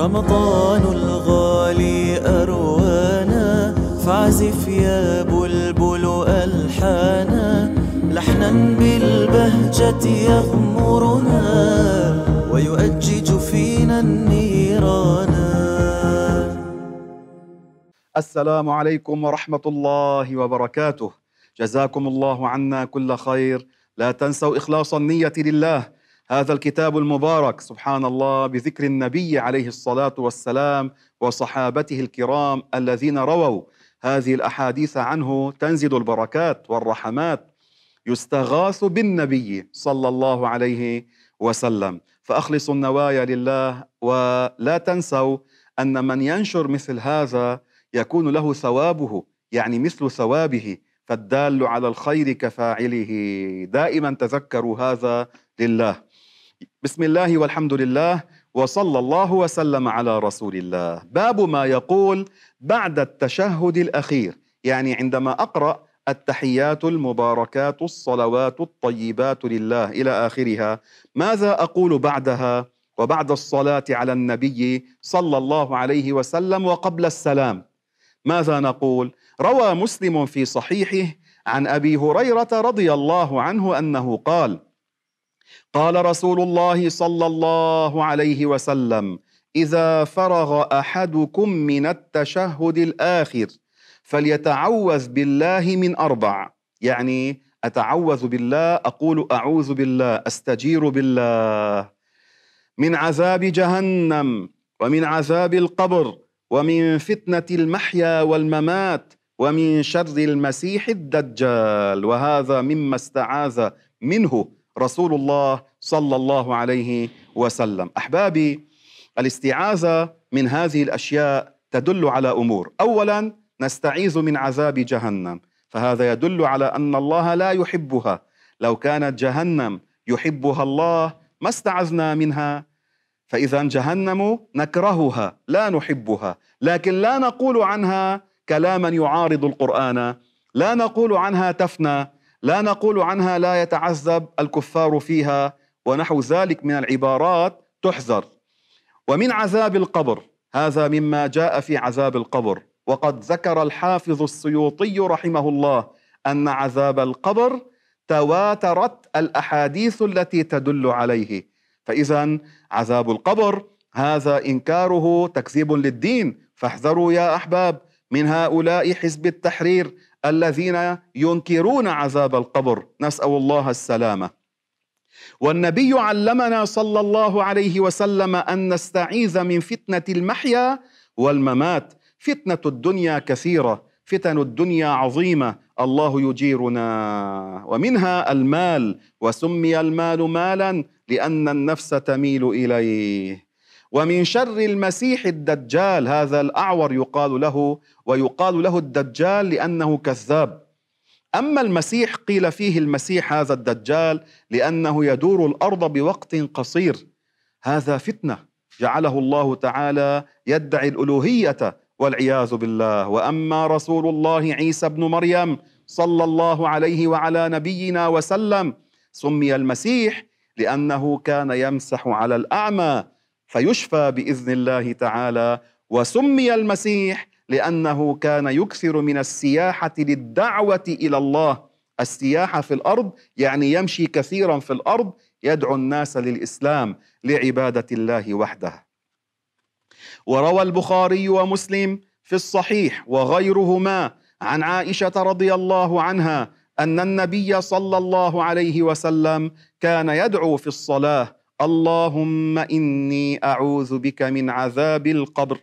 رمضان الغالي أروانا فاعزف يا بلبل ألحانا. لحنا بالبهجة يغمرنا ويؤجج فينا النيرانا. السلام عليكم ورحمة الله وبركاته. جزاكم الله عنا كل خير. لا تنسوا إخلاص النية لله. هذا الكتاب المبارك سبحان الله بذكر النبي عليه الصلاة والسلام وصحابته الكرام الذين رووا هذه الأحاديث عنه تنزل البركات والرحمات يستغاث بالنبي صلى الله عليه وسلم. فأخلصوا النوايا لله ولا تنسوا أن من ينشر مثل هذا يكون له ثوابه يعني مثل ثوابه فالدال على الخير كفاعله. دائما تذكروا هذا لله. بسم الله والحمد لله وصلى الله وسلم على رسول الله. باب ما يقول بعد التشهد الأخير يعني عندما أقرأ التحيات المباركات الصلوات الطيبات لله إلى آخرها ماذا أقول بعدها؟ وبعد الصلاة على النبي صلى الله عليه وسلم وقبل السلام. ماذا نقول؟ روى مسلم في صحيحه عن أبي هريرة رضي الله عنه أنه قال قال رسول الله صلى الله عليه وسلم إذا فرغ أحدكم من التشهد الآخر فليتعوذ بالله من أربع. يعني أتعوذ بالله أقول أعوذ بالله أستجير بالله. من عذاب جهنم ومن عذاب القبر ومن فتنة المحيا والممات ومن شر المسيح الدجال وهذا مما استعاذ منه. رسول الله صلى الله عليه وسلم احبابي الاستعاذه من هذه الاشياء تدل على امور اولا نستعيذ من عذاب جهنم فهذا يدل على ان الله لا يحبها لو كانت جهنم يحبها الله ما استعذنا منها فاذا جهنم نكرهها لا نحبها لكن لا نقول عنها كلاما يعارض القران لا نقول عنها تفنى لا نقول عنها لا يتعذب الكفار فيها ونحو ذلك من العبارات تحذر. ومن عذاب القبر هذا مما جاء في عذاب القبر. وقد ذكر الحافظ السيوطي رحمه الله أن عذاب القبر تواترت الأحاديث التي تدل عليه. فاذا عذاب القبر هذا إنكاره تكذيب للدين. فاحذروا يا أحباب من هؤلاء حزب التحرير الذين ينكرون عذاب القبر. نسأل الله السلامة. والنبي علمنا صلى الله عليه وسلم أن نستعيذ من فتنة المحيا والممات. فتنة الدنيا كثيرة. فتن الدنيا عظيمة. الله يجيرنا. ومنها المال. وسمي المال مالا لأن النفس تميل إليه. ومن شر المسيح الدجال هذا الأعور يقال له ويقال له الدجال لأنه كذاب. أما المسيح قيل فيه المسيح هذا الدجال لأنه يدور الأرض بوقت قصير. هذا فتنة جعله الله تعالى يدعي الألوهية والعياذ بالله. وأما رسول الله عيسى ابن مريم صلى الله عليه وعلى نبينا وسلم سمي المسيح لأنه كان يمسح على الأعمى فيشفى بإذن الله تعالى. وسمي المسيح لأنه كان يكثر من السياحة للدعوة إلى الله. السياحة في الأرض يعني يمشي كثيرا في الأرض يدعو الناس للإسلام لعبادة الله وحده وروى البخاري ومسلم في الصحيح وغيرهما عن عائشة رضي الله عنها أن النبي صلى الله عليه وسلم كان يدعو في الصلاة اللهم إني أعوذ بك من عذاب القبر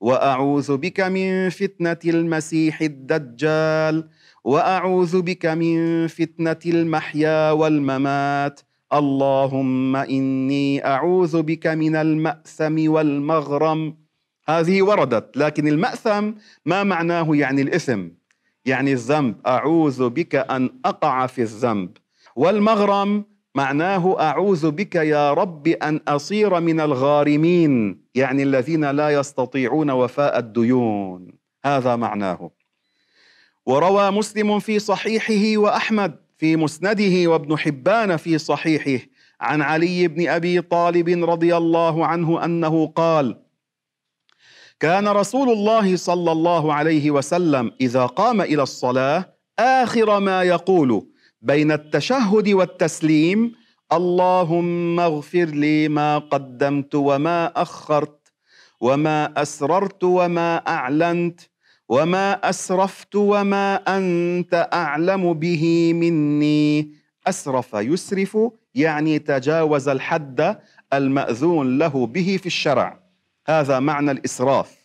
وأعوذ بك من فتنة المسيح الدجال وأعوذ بك من فتنة المحيا والممات اللهم إني أعوذ بك من المأثم والمغرم. هذه وردت لكن المأثم ما معناه يعني الإثم؟ يعني الذنب. أعوذ بك أن أقع في الذنب. والمغرم معناه أعوذ بك يا رب أن أصير من الغارمين يعني الذين لا يستطيعون وفاء الديون. هذا معناه. وروى مسلم في صحيحه وأحمد في مسنده وابن حبان في صحيحه عن علي بن أبي طالب رضي الله عنه أنه قال كان رسول الله صلى الله عليه وسلم إذا قام إلى الصلاة آخر ما يقول بين التشهد والتسليم اللهم اغفر لي ما قدمت وما أخرت وما أسررت وما أعلنت وما أسرفت وما أنت أعلم به مني. أسرف يسرف يعني تجاوز الحد المأذون له به في الشرع. هذا معنى الإسراف.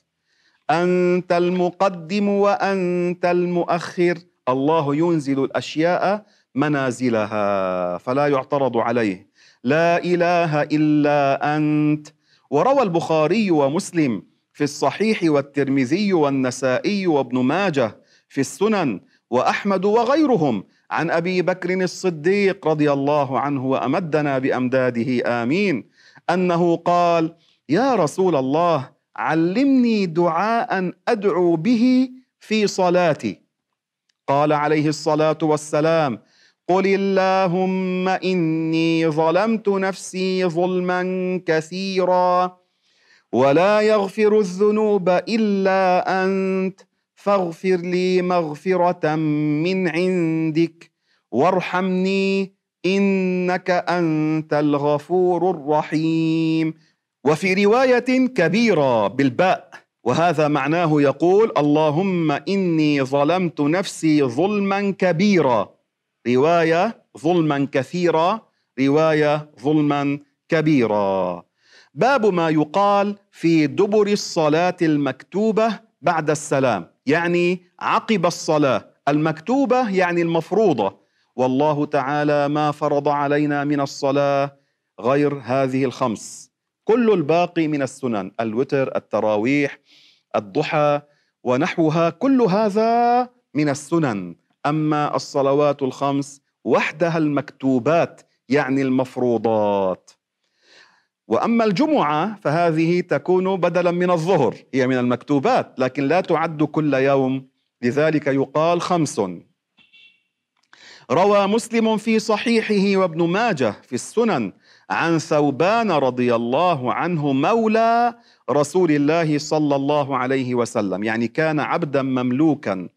أنت المقدم وأنت المؤخر. الله ينزل الأشياء منازلها فلا يعترض عليه. لا إله إلا أنت. وروى البخاري ومسلم في الصحيح والترمذي والنسائي وابن ماجه في السنن وأحمد وغيرهم عن أبي بكر الصديق رضي الله عنه وأمدنا بأمداده آمين أنه قال يا رسول الله علمني دعاء أدعو به في صلاتي. قال عليه الصلاة والسلام قل اللهم اني ظلمت نفسي ظلما كثيرا ولا يغفر الذنوب الا انت فاغفر لي مغفره من عندك وارحمني انك انت الغفور الرحيم. وفي روايه كبيره بالباء وهذا معناه يقول اللهم إني ظلمت نفسي ظلما كبيرا. رواية ظلما كثيرا رواية ظلما كبيرا. باب ما يقال في دبر الصلاة المكتوبة بعد السلام يعني عقب الصلاة. المكتوبة يعني المفروضة. والله تعالى ما فرض علينا من الصلاة غير هذه الخمس. كل الباقي من السنن الوتر التراويح الضحى ونحوها كل هذا من السنن. أما الصلوات الخمس وحدها المكتوبات يعني المفروضات. وأما الجمعة فهذه تكون بدلا من الظهر هي من المكتوبات لكن لا تعد كل يوم لذلك يقال خمس. روى مسلم في صحيحه وابن ماجه في السنن عن ثوبان رضي الله عنه مولى رسول الله صلى الله عليه وسلم يعني كان عبدا مملوكا.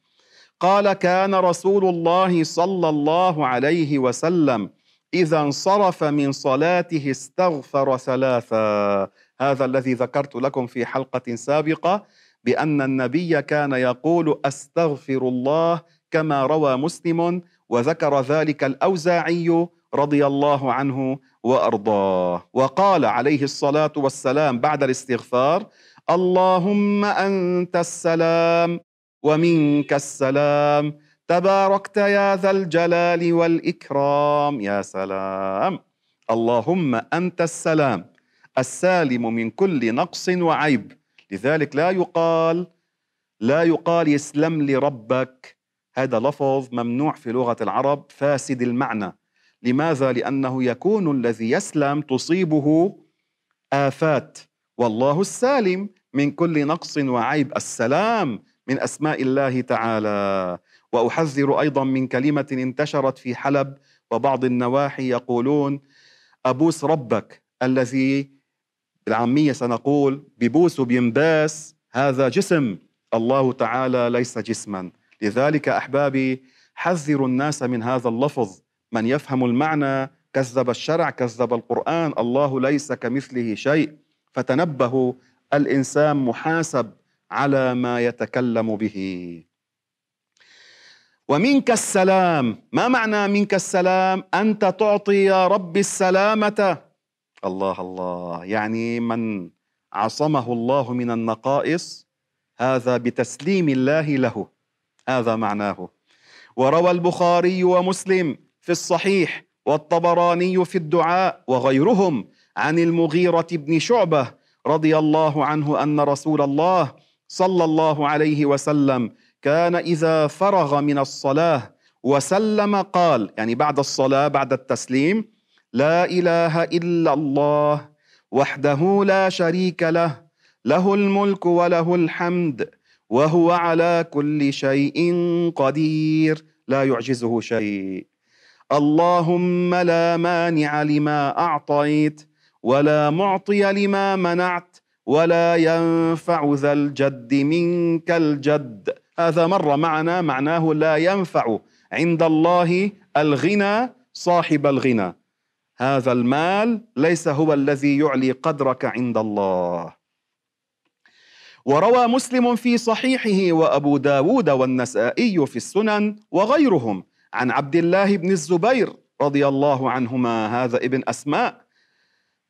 قال كان رسول الله صلى الله عليه وسلم إذا انصرف من صلاته استغفر ثلاثا. هذا الذي ذكرت لكم في حلقة سابقة بأن النبي كان يقول أستغفر الله كما روى مسلم وذكر ذلك الأوزاعي رضي الله عنه وأرضاه. وقال عليه الصلاة والسلام بعد الاستغفار اللهم أنت السلام ومنك السلام. تباركت يا ذا الجلال والإكرام. يا سلام. اللهم أنت السلام السالم من كل نقص وعيب. لذلك لا يقال لا يقال يسلم لي ربك هذا لفظ ممنوع في لغة العرب فاسد المعنى. لماذا؟ لأنه يكون الذي يسلم تصيبه آفات. والله السالم من كل نقص وعيب. السلام من أسماء الله تعالى. وأحذر أيضا من كلمة انتشرت في حلب وبعض النواحي يقولون أبوس ربك الذي بالعامية سنقول ببوس وبينباس هذا جسم. الله تعالى ليس جسما. لذلك أحبابي حذروا الناس من هذا اللفظ. من يفهم المعنى كذب الشرع كذب القرآن الله ليس كمثله شيء. فتنبهوا الإنسان محاسب على ما يتكلم به. ومنك السلام ما معنى منك السلام؟ أنت تعطي يا رب السلامة. الله الله. يعني من عصمه الله من النقائص هذا بتسليم الله له. هذا معناه. وروى البخاري ومسلم في الصحيح والطبراني في الدعاء وغيرهم عن المغيرة بن شعبة رضي الله عنه أن رسول الله صلى الله عليه وسلم كان إذا فرغ من الصلاة وسلم قال يعني بعد الصلاة بعد التسليم لا إله إلا الله وحده لا شريك له له الملك وله الحمد وهو على كل شيء قدير لا يعجزه شيء. اللهم لا مانع لما أعطيت ولا معطي لما منعت ولا ينفع ذا الجد منك الجد. هذا مر معنا معناه لا ينفع. عند الله الغنى صاحب الغنى. هذا المال ليس هو الذي يعلي قدرك عند الله. وروى مسلم في صحيحه وأبو داود والنسائي في السنن وغيرهم. عن عبد الله بن الزبير رضي الله عنهما هذا ابن أسماء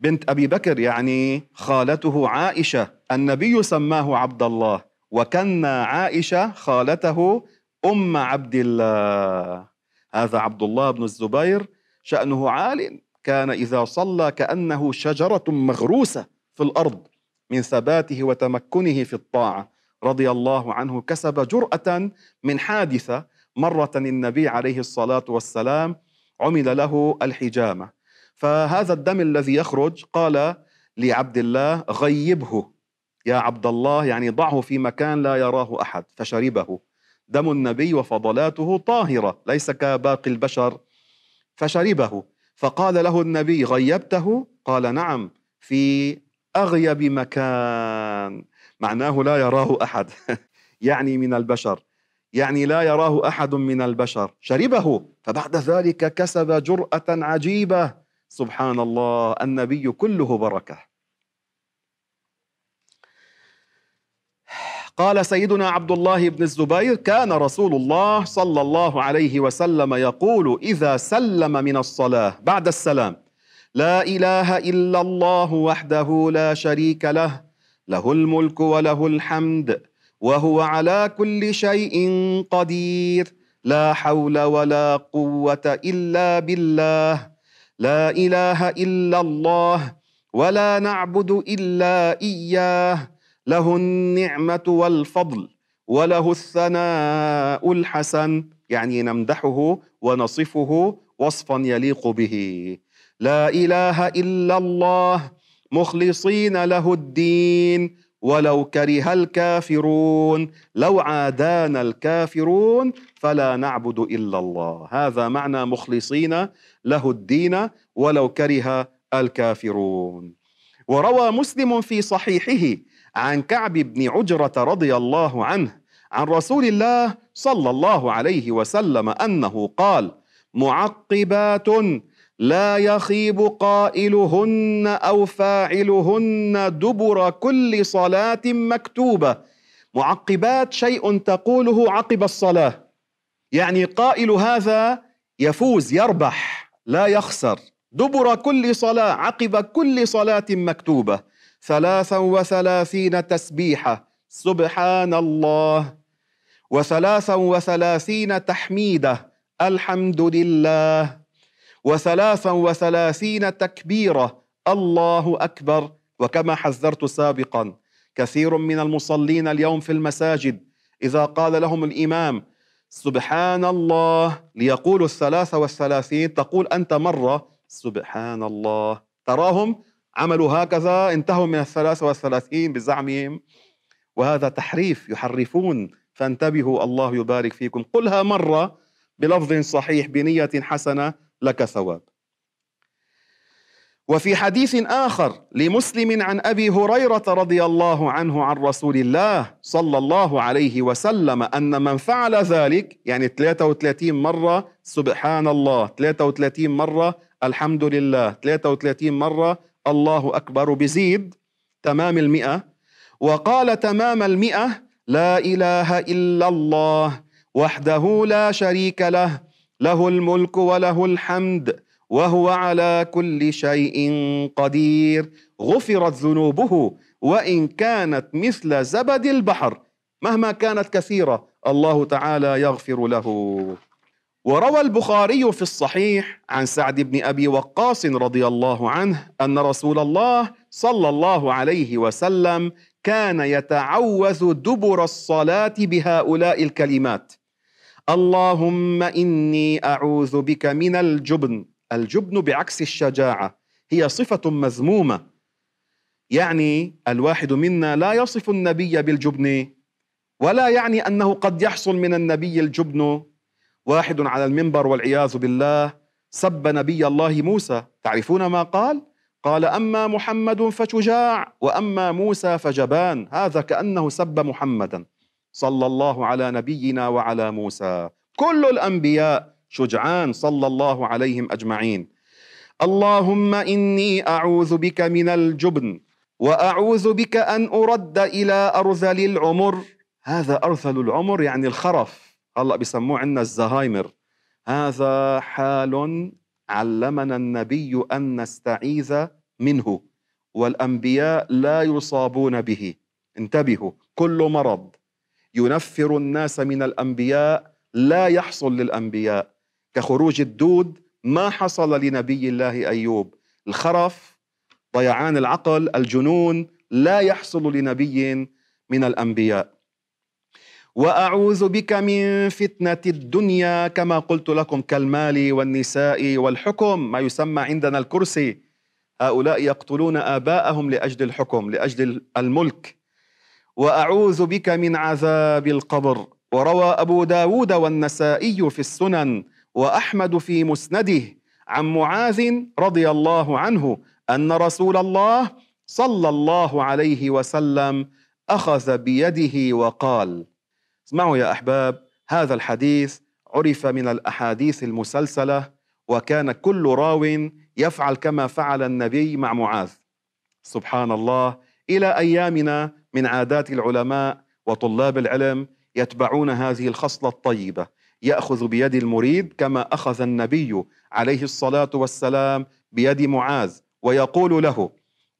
بنت أبي بكر يعني خالته عائشة النبي سماه عبد الله وكن عائشة خالته أم عبد الله. هذا عبد الله بن الزبير شأنه عال كان إذا صلى كأنه شجرة مغروسة في الأرض من ثباته وتمكنه في الطاعة. رضي الله عنه كسب جرأة من حادثة مرة النبي عليه الصلاة والسلام عمل له الحجامة. فهذا الدم الذي يخرج قال لعبد الله غيبه يا عبد الله يعني ضعه في مكان لا يراه أحد. فشربه. دم النبي وفضلاته طاهرة ليس كباقي البشر. فشربه. فقال له النبي غيبته؟ قال نعم في أغيب مكان. معناه لا يراه أحد. يعني من البشر. يعني لا يراه أحد من البشر. شربه. فبعد ذلك كسب جرأة عجيبة. سبحان الله النبي كله بركة. قال سيدنا عبد الله بن الزبير كان رسول الله صلى الله عليه وسلم يقول إذا سلم من الصلاة بعد السلام لا إله إلا الله وحده لا شريك له له الملك وله الحمد وهو على كل شيء قدير. لا حول ولا قوة إلا بالله. لا إله إلا الله ولا نعبد إلا إياه. له النعمة والفضل وله الثناء الحسن. يعني نمدحه ونصفه وصفا يليق به. لا إله إلا الله. مخلصين له الدين. ولو كره الكافرون لو عادانا الكافرون فلا نعبد إلا الله. هذا معنى مخلصين له الدين ولو كره الكافرون. وروى مسلم في صحيحه عن كعب بن عجرة رضي الله عنه عن رسول الله صلى الله عليه وسلم أنه قال معقبات لا يخيب قائلهن أو فاعلهن دبر كل صلاة مكتوبة. معقبات شيء تقوله عقب الصلاة. يعني قائل هذا يفوز يربح لا يخسر. دبر كل صلاة عقب كل صلاة مكتوبة. ثلاثا وثلاثين تسبيحة. سبحان الله. وثلاثا وثلاثين تحميدة. الحمد لله. وثلاثا وثلاثين تكبيرة. الله أكبر. وكما حذرت سابقا كثير من المصلين اليوم في المساجد إذا قال لهم الإمام سبحان الله ليقولوا الثلاثة والثلاثين تقول أنت مرة سبحان الله. تراهم عملوا هكذا انتهوا من الثلاثة والثلاثين بزعمهم. وهذا تحريف يحرفون فانتبهوا الله يبارك فيكم. قلها مرة بلفظ صحيح بنية حسنة. لك ثواب. وفي حديث آخر لمسلم عن أبي هريرة رضي الله عنه عن رسول الله صلى الله عليه وسلم أن من فعل ذلك يعني 33 مرة سبحان الله 33 مرة الحمد لله 33 مرة الله أكبر بزيد تمام المئة. وقال تمام المئة لا إله إلا الله وحده لا شريك له له الملك وله الحمد وهو على كل شيء قدير. غفرت ذنوبه وإن كانت مثل زبد البحر. مهما كانت كثيرة الله تعالى يغفر له. وروى البخاري في الصحيح عن سعد بن أبي وقاص رضي الله عنه أن رسول الله صلى الله عليه وسلم كان يتعوذ دبر الصلاة بهؤلاء الكلمات. اللهم إني أعوذ بك من الجبن. الجبن بعكس الشجاعة هي صفة مذمومة. يعني الواحد منا لا يصف النبي بالجبن ولا يعني أنه قد يحصل من النبي الجبن. واحد على المنبر والعياذ بالله سب نبي الله موسى. تعرفون ما قال؟ قال أما محمد فشجاع وأما موسى فجبان. هذا كأنه سب محمدا. صلى الله على نبينا وعلى موسى. كل الأنبياء شجعان صلى الله عليهم أجمعين. اللهم إني أعوذ بك من الجبن وأعوذ بك أن أرد إلى أرذل العمر. هذا أرذل العمر يعني الخرف. هلا بسموه عندنا الزهايمر. هذا حال علمنا النبي أن نستعيذ منه. والأنبياء لا يصابون به. انتبهوا كل مرض. ينفر الناس من الأنبياء لا يحصل للأنبياء. كخروج الدود ما حصل لنبي الله أيوب. الخرف ضيعان العقل الجنون لا يحصل لنبي من الأنبياء. وأعوذ بك من فتنة الدنيا كما قلت لكم كالمال والنساء والحكم ما يسمى عندنا الكرسي. هؤلاء يقتلون آباءهم لأجل الحكم لأجل الملك. وأعوذ بك من عذاب القبر. وروى أبو داود والنسائي في السنن وأحمد في مسنده عن معاذ رضي الله عنه أن رسول الله صلى الله عليه وسلم أخذ بيده وقال اسمعوا يا أحباب هذا الحديث عرف من الأحاديث المسلسلة وكان كل راو يفعل كما فعل النبي مع معاذ. سبحان الله إلى أيامنا من عادات العلماء وطلاب العلم يتبعون هذه الخصلة الطيبة. يأخذ بيد المريد كما أخذ النبي عليه الصلاة والسلام بيد معاذ ويقول له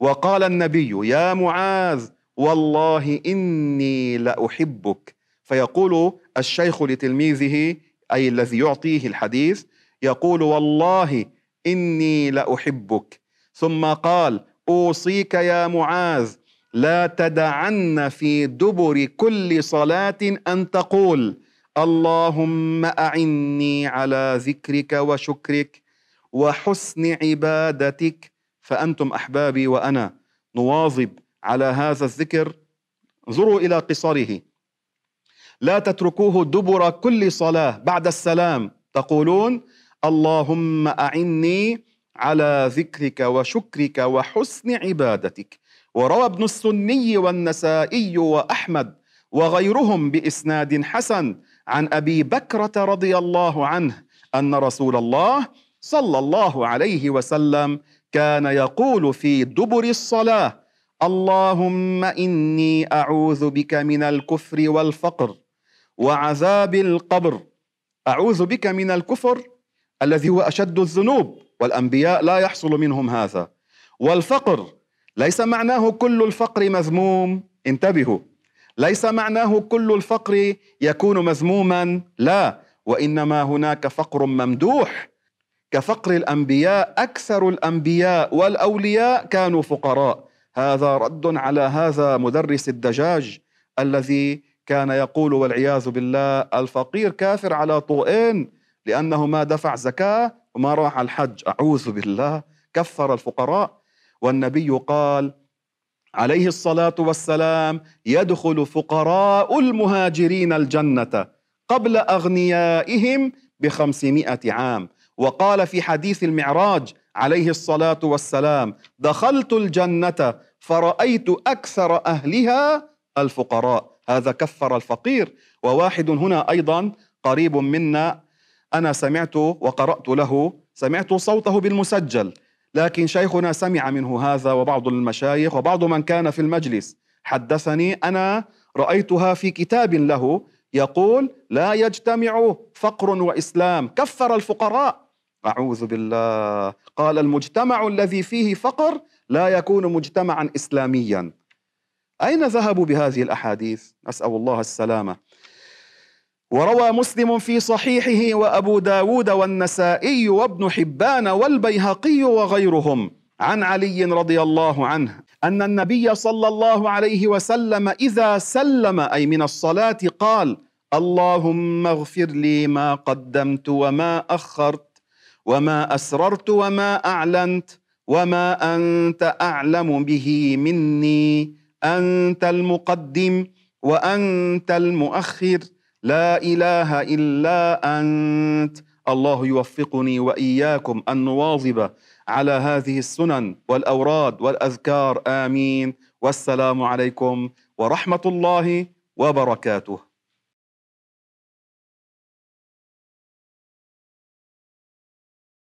وقال النبي يا معاذ والله إني لأحبك فيقول الشيخ لتلميذه أي الذي يعطيه الحديث يقول والله إني لأحبك ثم قال أوصيك يا معاذ لا تدعن في دبر كل صلاة أن تقول اللهم أعني على ذكرك وشكرك وحسن عبادتك. فأنتم أحبابي وأنا نواظب على هذا الذكر. انظروا إلى قصره لا تتركوه دبر كل صلاة بعد السلام. تقولون اللهم أعني على ذكرك وشكرك وحسن عبادتك. وروى ابن السني والنسائي وأحمد وغيرهم بإسناد حسن عن أبي بكرة رضي الله عنه أن رسول الله صلى الله عليه وسلم كان يقول في دبر الصلاة اللهم إني أعوذ بك من الكفر والفقر وعذاب القبر. أعوذ بك من الكفر الذي هو أشد الذنوب والأنبياء لا يحصل منهم هذا والفقر ليس معناه كل الفقر مذموم. انتبهوا. ليس معناه كل الفقر يكون مذموما. لا. وإنما هناك فقر ممدوح. كفقر الأنبياء أكثر الأنبياء والأولياء كانوا فقراء. هذا رد على هذا مدرس الدجاج الذي كان يقول والعياذ بالله الفقير كافر على طوئين لأنه ما دفع زكاة وما راح الحج. أعوذ بالله. كفر الفقراء. والنبي قال عليه الصلاة والسلام يدخل فقراء المهاجرين الجنة قبل أغنيائهم بخمسمائة عام. وقال في حديث المعراج عليه الصلاة والسلام دخلت الجنة فرأيت أكثر أهلها الفقراء. هذا كفر الفقير. وواحد هنا أيضا قريب منا أنا سمعت وقرأت له سمعت صوته بالمسجل. لكن شيخنا سمع منه هذا وبعض المشايخ وبعض من كان في المجلس. حدثني أنا رأيتها في كتاب له يقول لا يجتمع فقر وإسلام كفر الفقراء. أعوذ بالله. قال المجتمع الذي فيه فقر لا يكون مجتمعا اسلاميا. أين ذهبوا بهذه الأحاديث؟ نسأل الله السلامة. وروى مسلم في صحيحه وأبو داود والنسائي وابن حبان والبيهقي وغيرهم عن علي رضي الله عنه أن النبي صلى الله عليه وسلم إذا سلم أي من الصلاة قال اللهم اغفر لي ما قدمت وما أخرت وما أسررت وما أعلنت وما أنت أعلم به مني أنت المقدم وأنت المؤخر لا إله إلا أنت. الله يوفقني وإياكم أن نواظب على هذه السنن والأوراد والأذكار. آمين. والسلام عليكم ورحمة الله وبركاته.